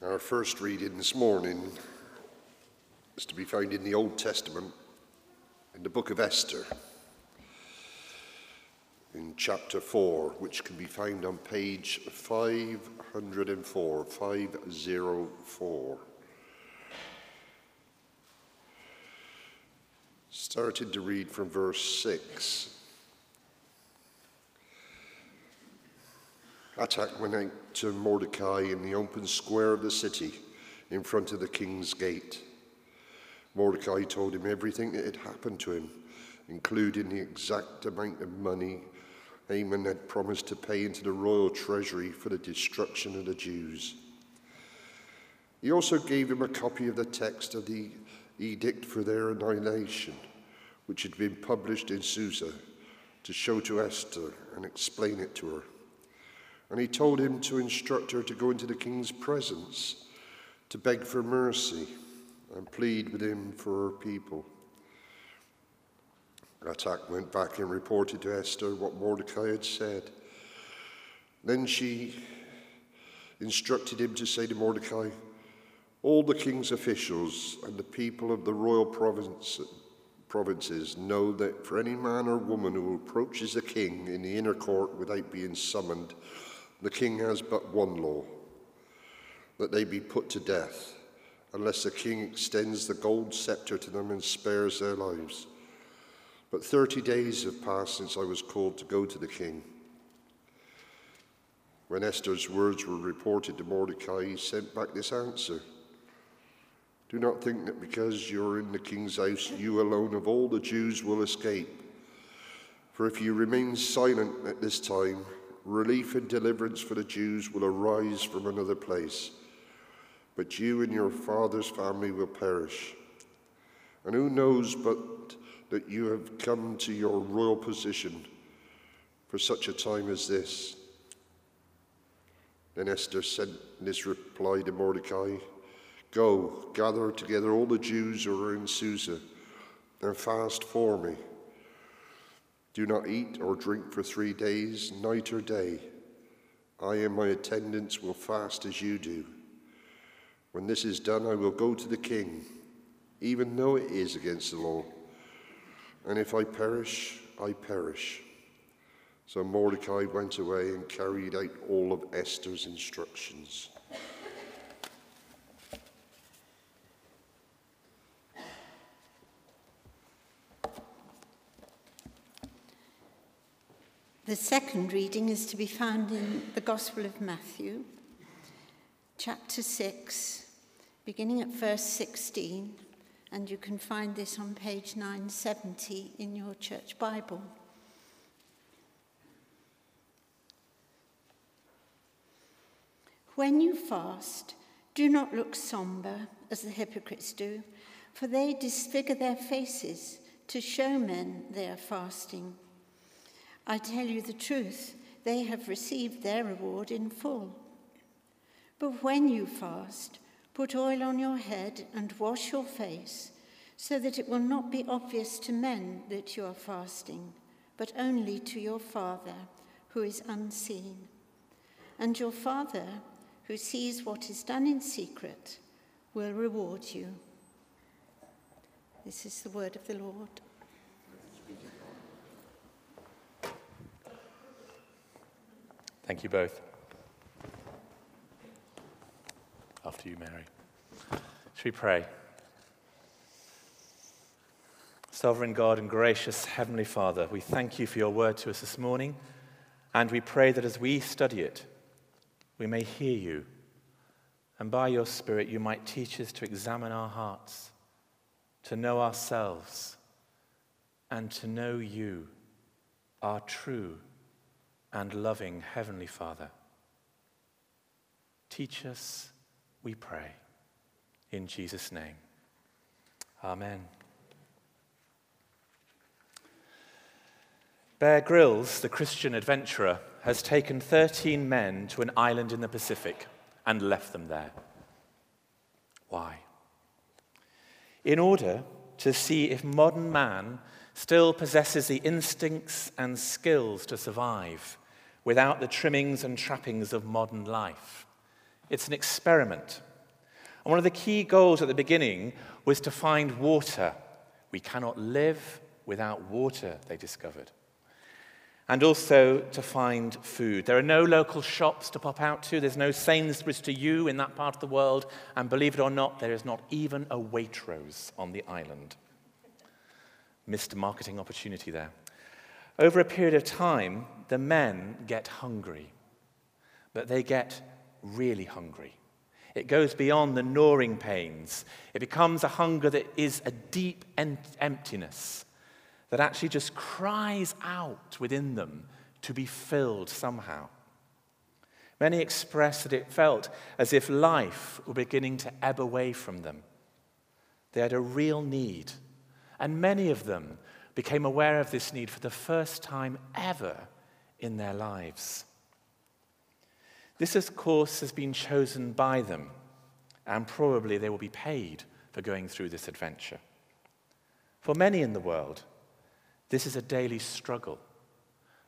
Our first reading this morning is to be found in the Old Testament, in the book of Esther, in chapter 4, which can be found on page 504. 504. Started to read from verse 6. Hathak went out to Mordecai in the open square of the city in front of the king's gate. Mordecai told him everything that had happened to him, including the exact amount of money Haman had promised to pay into the royal treasury for the destruction of the Jews. He also gave him a copy of the text of the edict for their annihilation, which had been published in Susa, to show to Esther and explain it to her. And he told him to instruct her to go into the king's presence to beg for mercy and plead with him for her people. Hathak went back and reported to Esther what Mordecai had said. Then she instructed him to say to Mordecai, All the king's officials and the people of the royal province, provinces know that for any man or woman who approaches the king in the inner court without being summoned, the king has but one law that they be put to death, unless the king extends the gold scepter to them and spares their lives. But 30 days have passed since I was called to go to the king. When Esther's words were reported to Mordecai, he sent back this answer Do not think that because you're in the king's house, you alone of all the Jews will escape. For if you remain silent at this time, relief and deliverance for the Jews will arise from another place. But you and your father's family will perish. And who knows but that you have come to your royal position for such a time as this? Then Esther sent this reply to Mordecai Go, gather together all the Jews who are in Susa, and fast for me. Do not eat or drink for three days, night or day. I and my attendants will fast as you do. When this is done, I will go to the king, even though it is against the law. And if I perish, I perish. So Mordecai went away and carried out all of Esther's instructions. The second reading is to be found in the Gospel of Matthew, chapter 6, beginning at verse 16, and you can find this on page 970 in your church Bible. When you fast, do not look somber as the hypocrites do, for they disfigure their faces to show men they are fasting. I tell you the truth, they have received their reward in full. But when you fast, put oil on your head and wash your face, so that it will not be obvious to men that you are fasting, but only to your Father who is unseen. And your Father, who sees what is done in secret, will reward you. This is the word of the Lord. Thank you both. After you, Mary. Should we pray? Sovereign God and gracious Heavenly Father, we thank you for your word to us this morning, and we pray that as we study it, we may hear you, and by your Spirit, you might teach us to examine our hearts, to know ourselves, and to know you, our true and loving Heavenly Father. Teach us, we pray, in Jesus' name. Amen. Bear Grylls, the Christian adventurer, has taken 13 men to an island in the Pacific and left them there. Why? In order to see if modern man still possesses the instincts and skills to survive without the trimmings and trappings of modern life. It's an experiment And one of the key goals at the beginning was to find water. We cannot live without water, they discovered. And also to find food. There are no local shops to pop out to. There's no Sainsbury's to you in that part of the world. And believe it or not, there is not even a Waitrose on the island. Missed marketing opportunity there. Over a period of time, the men get hungry, but they get really hungry. It goes beyond the gnawing pains. It becomes a hunger that is a deep emptiness that actually just cries out within them to be filled somehow. Many express that it felt as if life were beginning to ebb away from them. They had a real need, and many of them became aware of this need for the first time ever in their lives. This, of course, has been chosen by them, and probably they will be paid for going through this adventure. For many in the world, this is a daily struggle,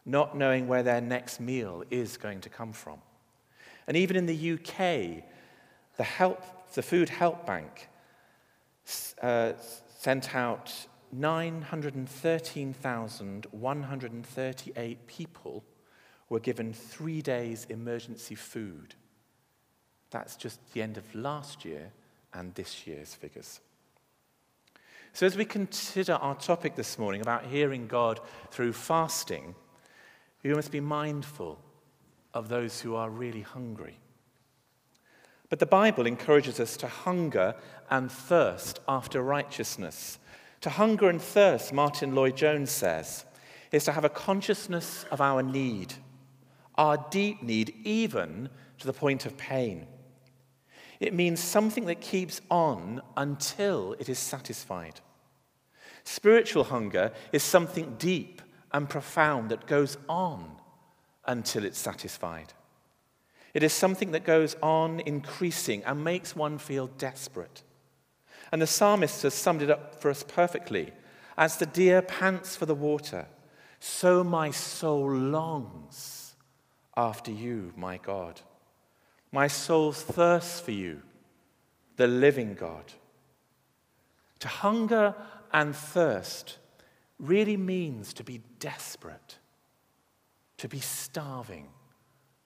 not knowing where their next meal is going to come from. And even in the UK, the, help, the Food Help Bank uh, sent out 913,138 people were given three days emergency food. That's just the end of last year and this year's figures. So, as we consider our topic this morning about hearing God through fasting, we must be mindful of those who are really hungry. But the Bible encourages us to hunger and thirst after righteousness. To hunger and thirst, Martyn Lloyd-Jones says, is to have a consciousness of our need our deep need, even to the point of pain. It means something that keeps on until it is satisfied. Spiritual hunger is something deep and profound that goes on until it's satisfied. It is something that goes on increasing and makes one feel desperate. And the psalmist has summed it up for us perfectly. As the deer pants for the water, so my soul longs after you, my God. My soul thirsts for you, the living God. To hunger and thirst really means to be desperate, to be starving,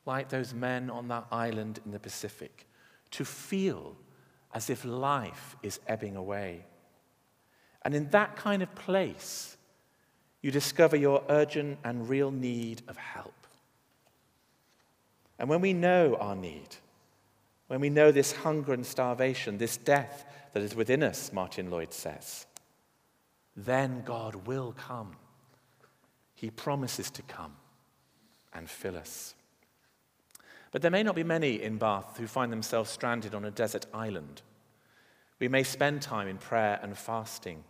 like those men on that island in the Pacific, to feel as if life is ebbing away. And in that kind of place, you discover your urgent and real need of help. And when we know our need, when we know this hunger and starvation, this death that is within us, Martyn Lloyd says, then God will come. He promises to come and fill us. But there may not be many in Bath who find themselves stranded on a desert island. We may spend time in prayer and fasting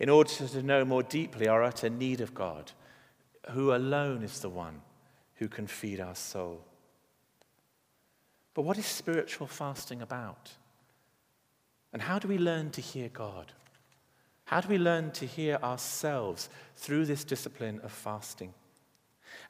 in order to know more deeply our utter need of God, who alone is the one who can feed our soul. But what is spiritual fasting about? And how do we learn to hear God? How do we learn to hear ourselves through this discipline of fasting?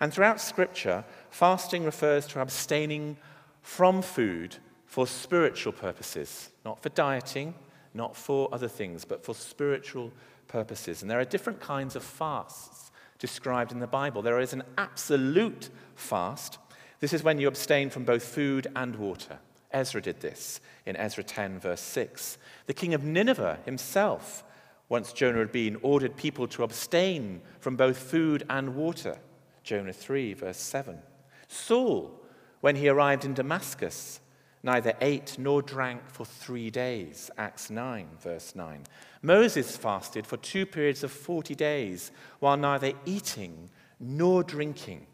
And throughout Scripture, fasting refers to abstaining from food for spiritual purposes, not for dieting, not for other things, but for spiritual purposes. And there are different kinds of fasts described in the Bible. There is an absolute fast, this is when you abstain from both food and water. Ezra did this in Ezra 10, verse 6. The king of Nineveh himself, once Jonah had been, ordered people to abstain from both food and water. Jonah 3, verse 7. Saul, when he arrived in Damascus, neither ate nor drank for three days. Acts 9, verse 9. Moses fasted for two periods of 40 days while neither eating nor drinking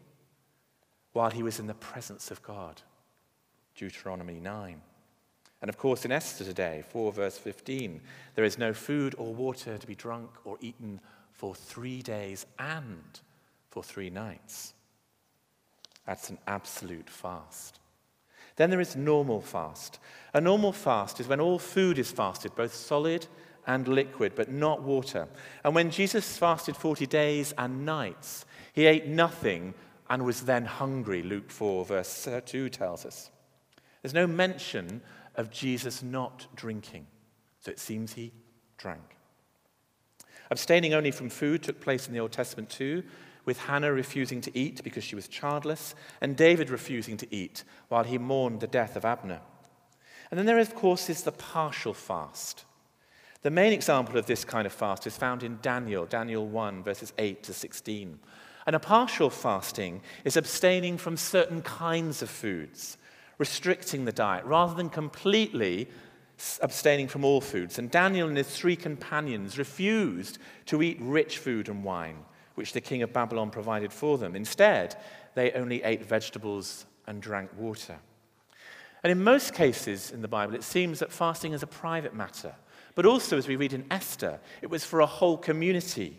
while he was in the presence of God. Deuteronomy 9. And of course, in Esther today, 4 verse 15, there is no food or water to be drunk or eaten for three days and for three nights. That's an absolute fast. Then there is normal fast. A normal fast is when all food is fasted, both solid and liquid, but not water. And when Jesus fasted 40 days and nights, he ate nothing and was then hungry, Luke 4, verse 2 tells us. There's no mention of Jesus not drinking. So it seems he drank. Abstaining only from food took place in the Old Testament too, with Hannah refusing to eat because she was childless, and David refusing to eat while he mourned the death of Abner. And then there, of course, is the partial fast. The main example of this kind of fast is found in Daniel, Daniel 1, verses 8 to 16. And a partial fasting is abstaining from certain kinds of foods, restricting the diet, rather than completely abstaining from all foods. And Daniel and his three companions refused to eat rich food and wine, which the king of Babylon provided for them. Instead, they only ate vegetables and drank water. And in most cases in the Bible, it seems that fasting is a private matter. But also, as we read in Esther, it was for a whole community.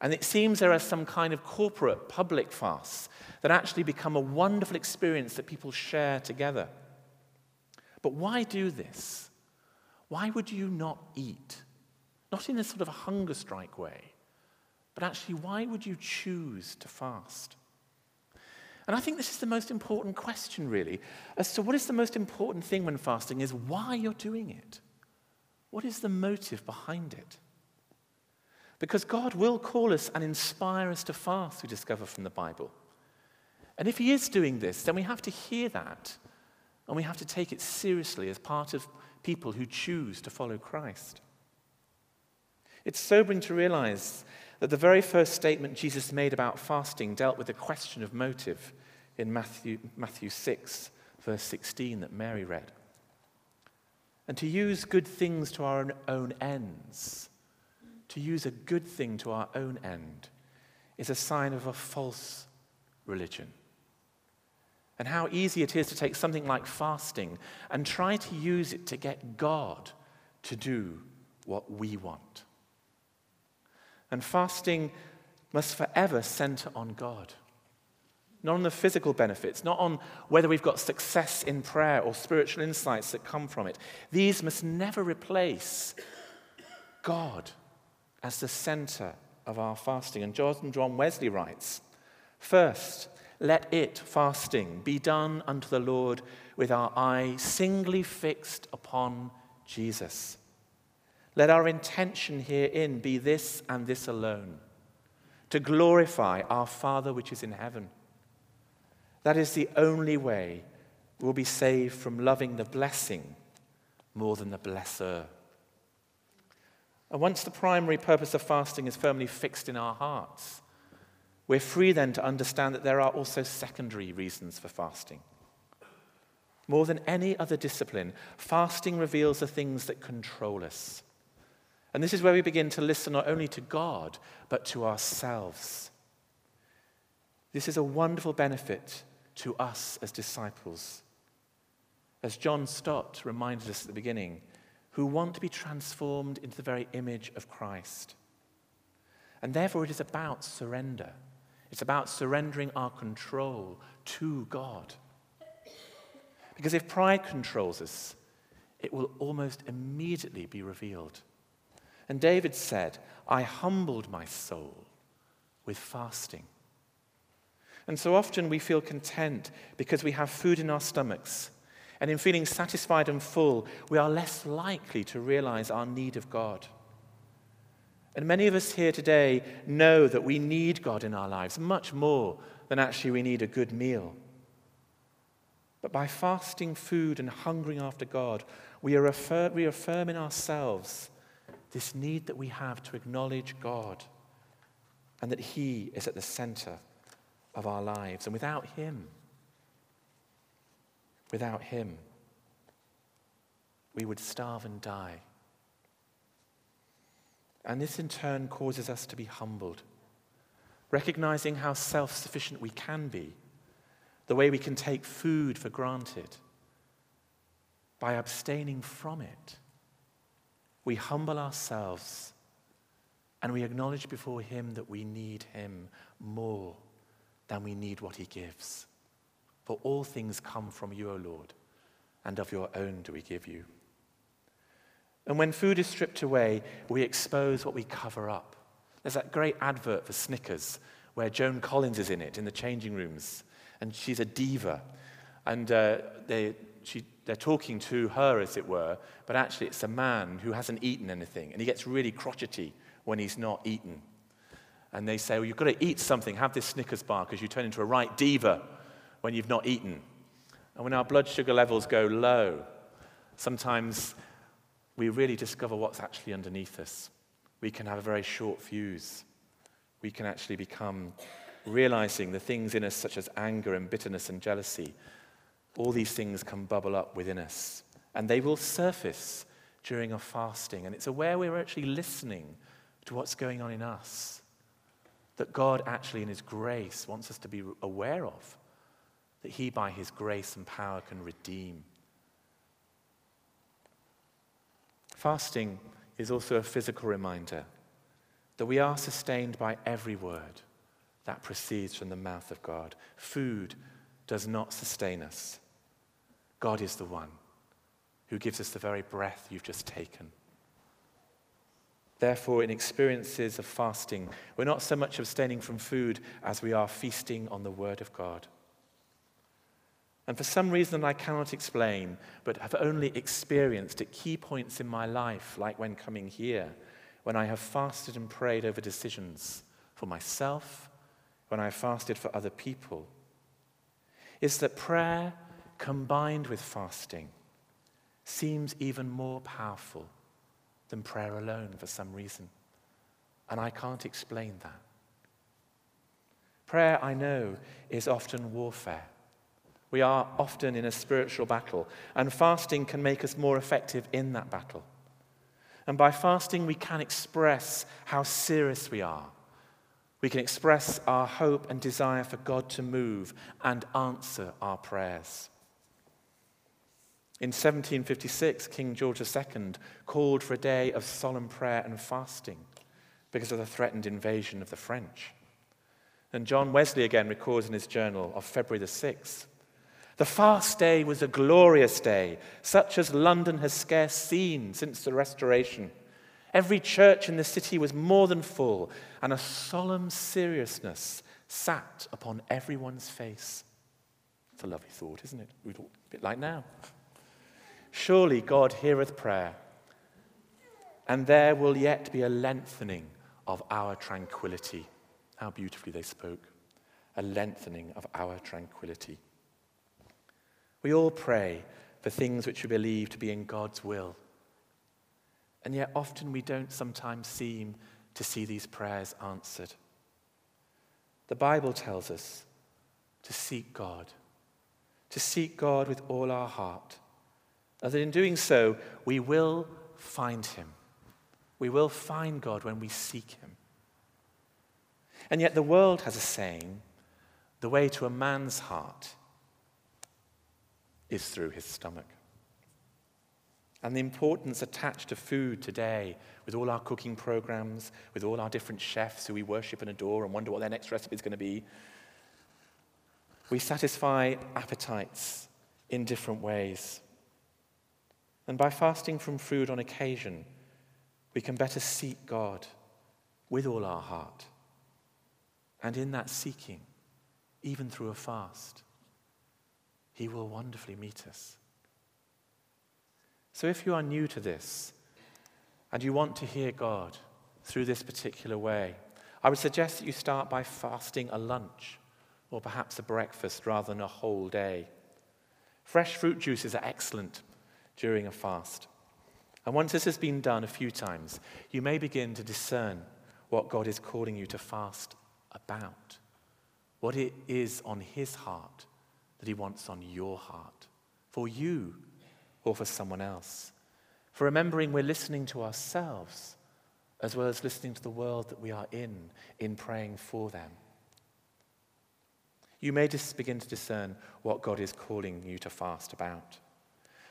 And it seems there are some kind of corporate, public fasts that actually become a wonderful experience that people share together. But why do this? Why would you not eat? Not in a sort of hunger strike way, but actually, why would you choose to fast? And I think this is the most important question, really, as to what is the most important thing when fasting is why you're doing it. What is the motive behind it? Because God will call us and inspire us to fast, we discover from the Bible. And if He is doing this, then we have to hear that and we have to take it seriously as part of people who choose to follow Christ. It's sobering to realize that the very first statement Jesus made about fasting dealt with the question of motive in Matthew, Matthew 6, verse 16, that Mary read. And to use good things to our own ends, to use a good thing to our own end, is a sign of a false religion. And how easy it is to take something like fasting and try to use it to get God to do what we want. And fasting must forever center on God. Not on the physical benefits, not on whether we've got success in prayer or spiritual insights that come from it. These must never replace God as the center of our fasting. And John Wesley writes First, let it, fasting, be done unto the Lord with our eye singly fixed upon Jesus. Let our intention herein be this and this alone to glorify our Father which is in heaven. That is the only way we'll be saved from loving the blessing more than the blesser. And once the primary purpose of fasting is firmly fixed in our hearts, we're free then to understand that there are also secondary reasons for fasting. More than any other discipline, fasting reveals the things that control us. And this is where we begin to listen not only to God, but to ourselves. This is a wonderful benefit to us as disciples. As John Stott reminded us at the beginning, who want to be transformed into the very image of Christ. And therefore, it is about surrender. It's about surrendering our control to God. Because if pride controls us, it will almost immediately be revealed. And David said, I humbled my soul with fasting. And so often we feel content because we have food in our stomachs. And in feeling satisfied and full, we are less likely to realize our need of God. And many of us here today know that we need God in our lives much more than actually we need a good meal. But by fasting food and hungering after God, we are reaffirming ourselves this need that we have to acknowledge God and that He is at the center of our lives. And without Him, without Him, we would starve and die. And this in turn causes us to be humbled, recognizing how self sufficient we can be, the way we can take food for granted. By abstaining from it, we humble ourselves and we acknowledge before Him that we need Him more than we need what He gives. For all things come from you, O Lord, and of your own do we give you. And when food is stripped away, we expose what we cover up. There's that great advert for Snickers where Joan Collins is in it in the changing rooms, and she's a diva. And uh, they, she, they're talking to her, as it were, but actually it's a man who hasn't eaten anything, and he gets really crotchety when he's not eaten. And they say, Well, you've got to eat something, have this Snickers bar, because you turn into a right diva when you've not eaten. And when our blood sugar levels go low, sometimes we really discover what's actually underneath us. We can have a very short fuse. We can actually become realizing the things in us, such as anger and bitterness and jealousy, all these things can bubble up within us. And they will surface during a fasting. And it's where we're actually listening to what's going on in us that God actually, in His grace, wants us to be aware of. That He, by His grace and power, can redeem. Fasting is also a physical reminder that we are sustained by every word that proceeds from the mouth of God. Food does not sustain us. God is the one who gives us the very breath you've just taken. Therefore, in experiences of fasting, we're not so much abstaining from food as we are feasting on the Word of God. And for some reason I cannot explain, but have only experienced at key points in my life, like when coming here, when I have fasted and prayed over decisions for myself, when I have fasted for other people, is that prayer combined with fasting seems even more powerful than prayer alone for some reason. And I can't explain that. Prayer, I know, is often warfare. We are often in a spiritual battle, and fasting can make us more effective in that battle. And by fasting, we can express how serious we are. We can express our hope and desire for God to move and answer our prayers. In 1756, King George II called for a day of solemn prayer and fasting because of the threatened invasion of the French. And John Wesley again records in his journal of February the 6th the fast day was a glorious day, such as London has scarce seen since the Restoration. Every church in the city was more than full, and a solemn seriousness sat upon everyone's face. It's a lovely thought, isn't it? A bit like now. Surely God heareth prayer, and there will yet be a lengthening of our tranquility. How beautifully they spoke. A lengthening of our tranquility. We all pray for things which we believe to be in God's will. And yet, often we don't sometimes seem to see these prayers answered. The Bible tells us to seek God, to seek God with all our heart that in doing so, we will find him. We will find God when we seek him. And yet, the world has a saying the way to a man's heart is through his stomach. And the importance attached to food today, with all our cooking programs, with all our different chefs who we worship and adore and wonder what their next recipe is going to be, we satisfy appetites in different ways. And by fasting from food on occasion, we can better seek God with all our heart. And in that seeking, even through a fast, He will wonderfully meet us. So if you are new to this and you want to hear God through this particular way, I would suggest that you start by fasting a lunch or perhaps a breakfast rather than a whole day. Fresh fruit juices are excellent during a fast. And once this has been done a few times, you may begin to discern what God is calling you to fast about, what it is on His heart that He wants on your heart, for you or for someone else. For remembering we're listening to ourselves as well as listening to the world that we are in, in praying for them. You may just begin to discern what God is calling you to fast about.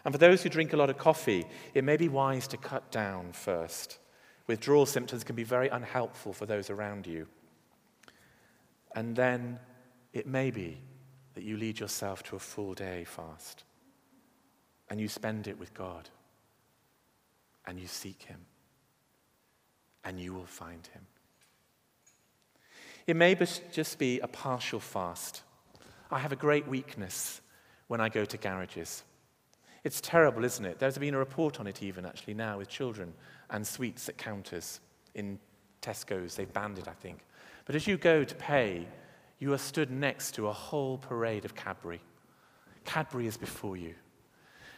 And for those who drink a lot of coffee, it may be wise to cut down first. Withdrawal symptoms can be very unhelpful for those around you. And then it may be that you lead yourself to a full day fast and you spend it with God and you seek Him and you will find Him. It may just be a partial fast. I have a great weakness when I go to garages. It's terrible, isn't it? There's been a report on it, even actually, now with children and sweets at counters in Tesco's. They've banned it, I think. But as you go to pay, you are stood next to a whole parade of Cadbury. Cadbury is before you.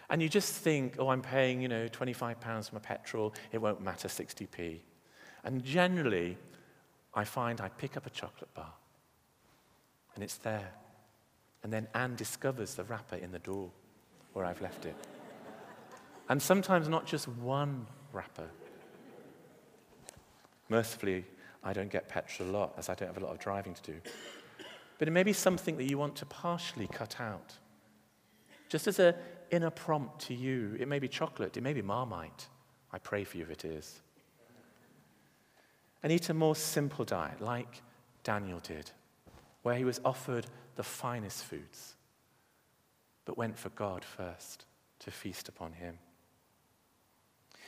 And you just think, oh, I'm paying, you know, £25 for my petrol, it won't matter 60p. And generally, I find I pick up a chocolate bar and it's there. And then Anne discovers the wrapper in the door where I've left it. And sometimes not just one wrapper. Mercifully, I don't get petrol a lot as I don't have a lot of driving to do. But it may be something that you want to partially cut out. Just as an inner prompt to you, it may be chocolate, it may be marmite. I pray for you if it is. And eat a more simple diet, like Daniel did, where he was offered the finest foods, but went for God first to feast upon him.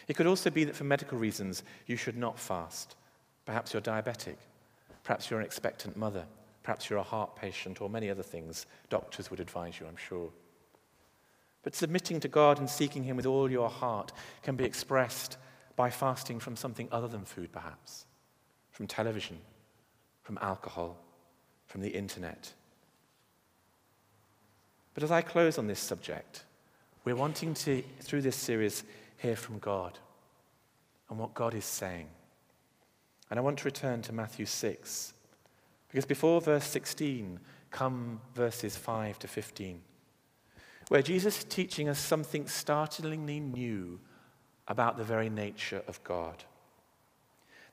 It could also be that for medical reasons you should not fast. Perhaps you're diabetic. Perhaps you're an expectant mother. Perhaps you're a heart patient or many other things doctors would advise you, I'm sure. But submitting to God and seeking Him with all your heart can be expressed by fasting from something other than food, perhaps, from television, from alcohol, from the internet. But as I close on this subject, we're wanting to, through this series, hear from God and what God is saying. And I want to return to Matthew 6, because before verse 16 come verses 5 to 15, where Jesus is teaching us something startlingly new about the very nature of God.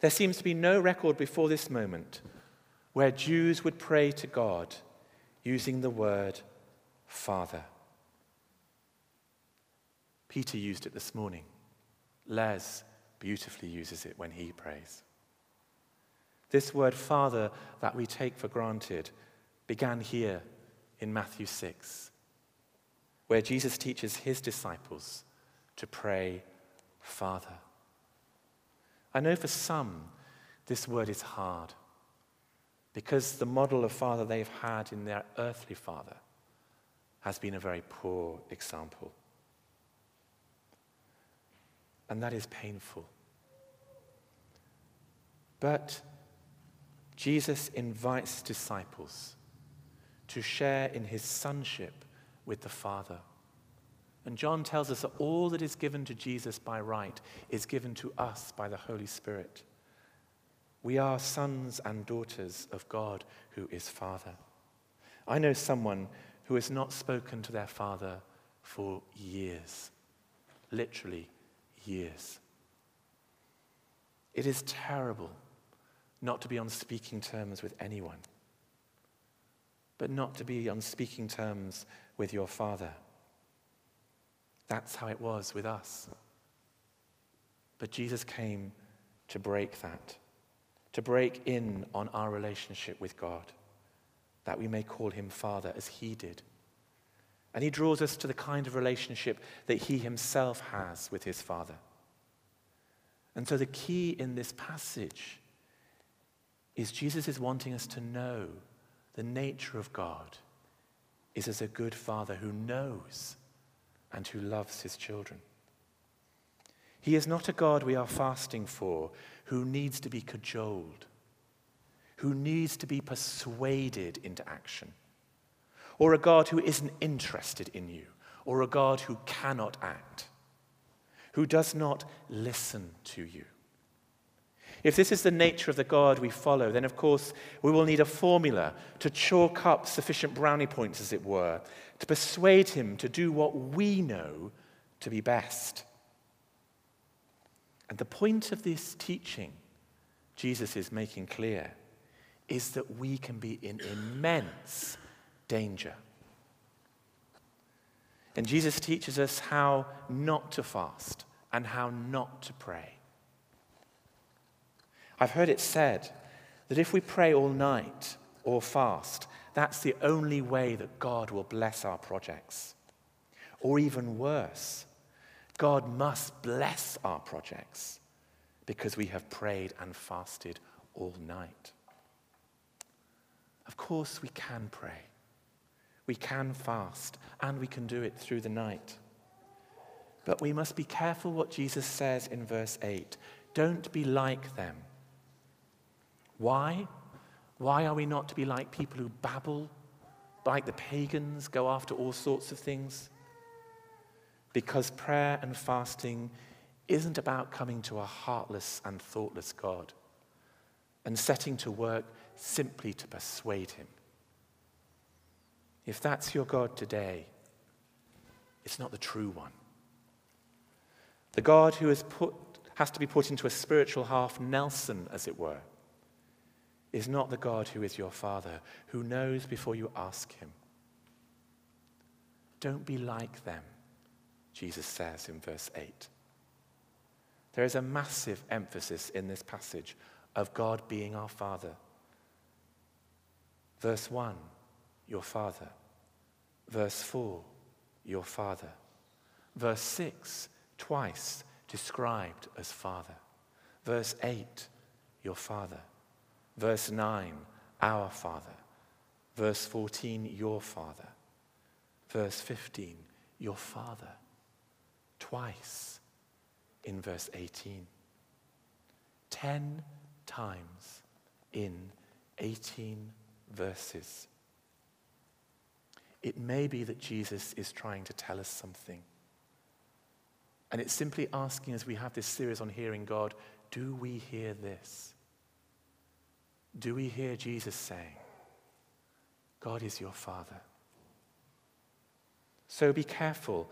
There seems to be no record before this moment where Jews would pray to God using the word Father. Peter used it this morning. Les beautifully uses it when he prays. This word Father that we take for granted began here in Matthew 6, where Jesus teaches his disciples to pray Father. I know for some this word is hard because the model of father they've had in their earthly father has been a very poor example. And that is painful. But Jesus invites disciples to share in his sonship with the Father. And John tells us that all that is given to Jesus by right is given to us by the Holy Spirit. We are sons and daughters of God who is Father. I know someone who has not spoken to their father for years, literally years. It is terrible not to be on speaking terms with anyone, but not to be on speaking terms with your father. That's how it was with us. But Jesus came to break that, to break in on our relationship with God, that we may call him Father as he did. And he draws us to the kind of relationship that he himself has with his Father. And so the key in this passage is Jesus is wanting us to know the nature of God is as a good father who knows and who loves his children. He is not a God we are fasting for who needs to be cajoled, who needs to be persuaded into action, or a God who isn't interested in you, or a God who cannot act, who does not listen to you. If this is the nature of the God we follow, then of course we will need a formula to chalk up sufficient brownie points, as it were, to persuade him to do what we know to be best. And the point of this teaching, Jesus is making clear, is that we can be in immense danger. And Jesus teaches us how not to fast and how not to pray. I've heard it said that if we pray all night or fast, that's the only way that God will bless our projects. Or even worse, God must bless our projects because we have prayed and fasted all night. Of course, we can pray. We can fast, and we can do it through the night. But we must be careful what Jesus says in verse 8. Don't be like them. Why? Why are we not to be like people who babble, like the pagans, go after all sorts of things? Because prayer and fasting isn't about coming to a heartless and thoughtless God and setting to work simply to persuade Him. If that's your God today, it's not the true one. The God who is put, has to be put into a spiritual half Nelson, as it were, is not the God who is your Father, who knows before you ask Him. Don't be like them, Jesus says in verse 8. There is a massive emphasis in this passage of God being our Father. Verse 1, your Father. Verse 4, your Father. Verse 6, twice described as Father. Verse 8, your Father. Verse 9, our Father. Verse 14, your Father. Verse 15, your Father. Twice in verse 18. Ten times in 18 verses. It may be that Jesus is trying to tell us something. And it's simply asking, as we have this series on hearing God, do we hear this? Do we hear Jesus saying, God is your Father? So be careful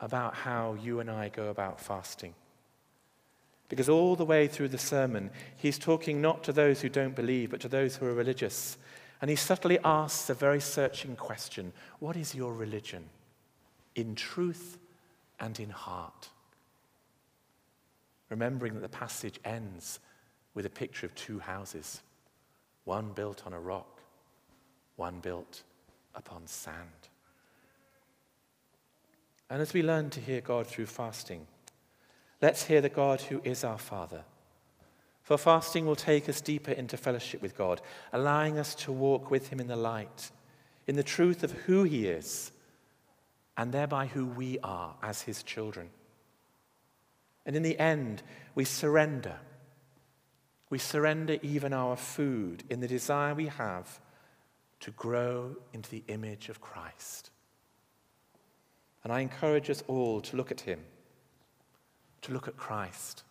about how you and I go about fasting. Because all the way through the sermon, he's talking not to those who don't believe, but to those who are religious. And he subtly asks a very searching question What is your religion? In truth and in heart. Remembering that the passage ends with a picture of two houses one built on a rock, one built upon sand. And as we learn to hear God through fasting, let's hear the God who is our Father. For fasting will take us deeper into fellowship with God, allowing us to walk with Him in the light, in the truth of who He is, and thereby who we are as His children. And in the end, we surrender we surrender even our food in the desire we have to grow into the image of Christ. And I encourage us all to look at him, to look at Christ.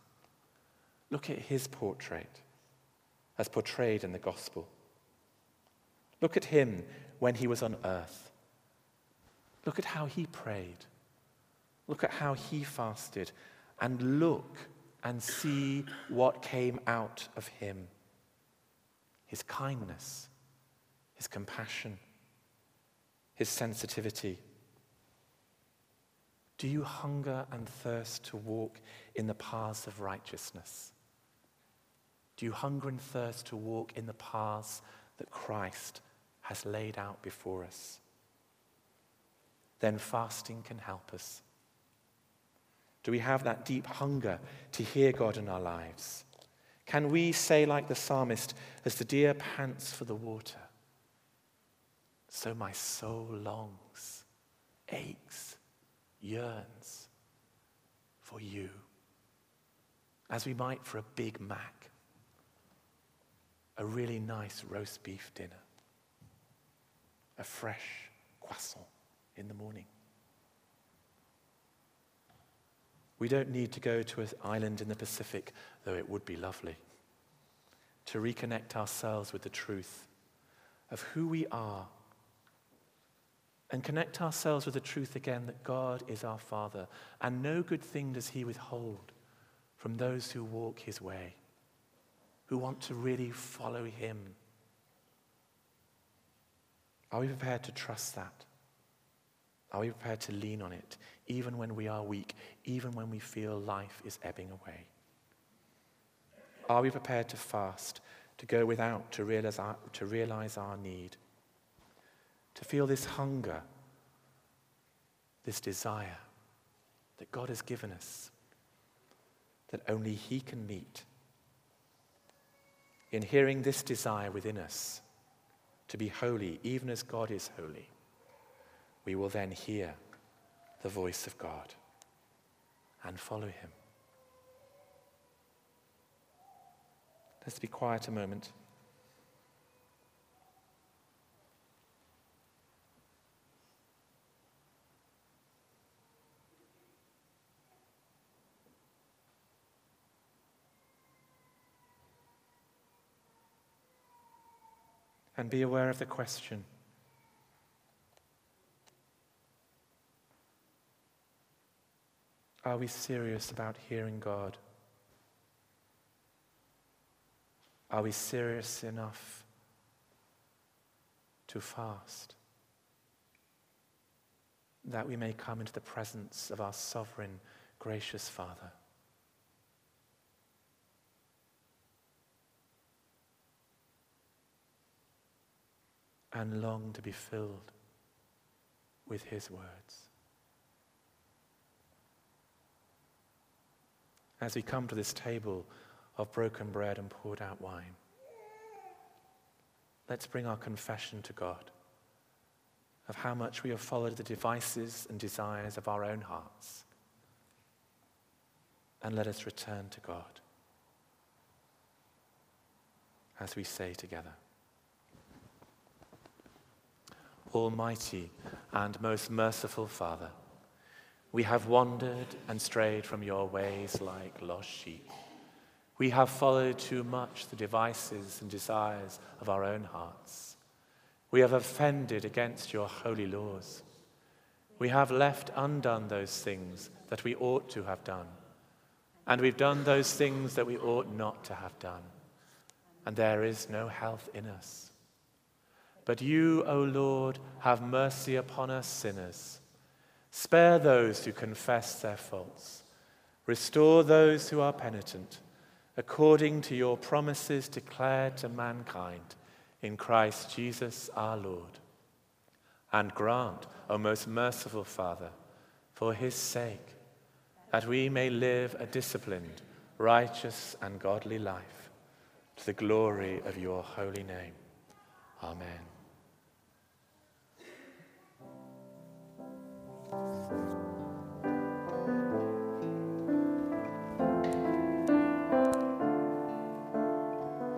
Look at his portrait as portrayed in the gospel. Look at him when he was on earth. Look at how he prayed. Look at how he fasted. And look and see what came out of him his kindness, his compassion, his sensitivity. Do you hunger and thirst to walk in the paths of righteousness? Do you hunger and thirst to walk in the paths that Christ has laid out before us? Then fasting can help us. Do we have that deep hunger to hear God in our lives? Can we say, like the psalmist, as the deer pants for the water, so my soul longs, aches, yearns for you, as we might for a Big Mac, a really nice roast beef dinner, a fresh croissant in the morning. We don't need to go to an island in the Pacific, though it would be lovely, to reconnect ourselves with the truth of who we are and connect ourselves with the truth again that God is our Father, and no good thing does He withhold from those who walk His way, who want to really follow Him. Are we prepared to trust that? Are we prepared to lean on it, even when we are weak, even when we feel life is ebbing away? Are we prepared to fast, to go without, to realize our, to realize our need, to feel this hunger, this desire that God has given us, that only He can meet? In hearing this desire within us to be holy, even as God is holy we will then hear the voice of God. and follow him. Let's be quiet a moment. And be aware of the question Are we serious about hearing God? Are we serious enough to fast? That we may come into the presence of our sovereign, gracious Father. And long to be filled with His words. as we come to this table of broken bread and poured out wine. Let's bring our confession to God of how much we have followed the devices and desires of our own hearts. And let us return to God as we say together Almighty and most merciful Father. We have wandered and strayed from your ways like lost sheep. We have followed too much the devices and desires of our own hearts. We have offended against your holy laws. We have left undone those things that we ought to have done. And we've done those things that we ought not to have done. And there is no health in us. But you, O Lord, have mercy upon us sinners Spare those who confess their faults. Restore those who are penitent, according to your promises declared to mankind in Christ Jesus our Lord. And grant, O most merciful Father, for his sake, that we may live a disciplined, righteous, and godly life to the glory of your holy name. Amen. Amen.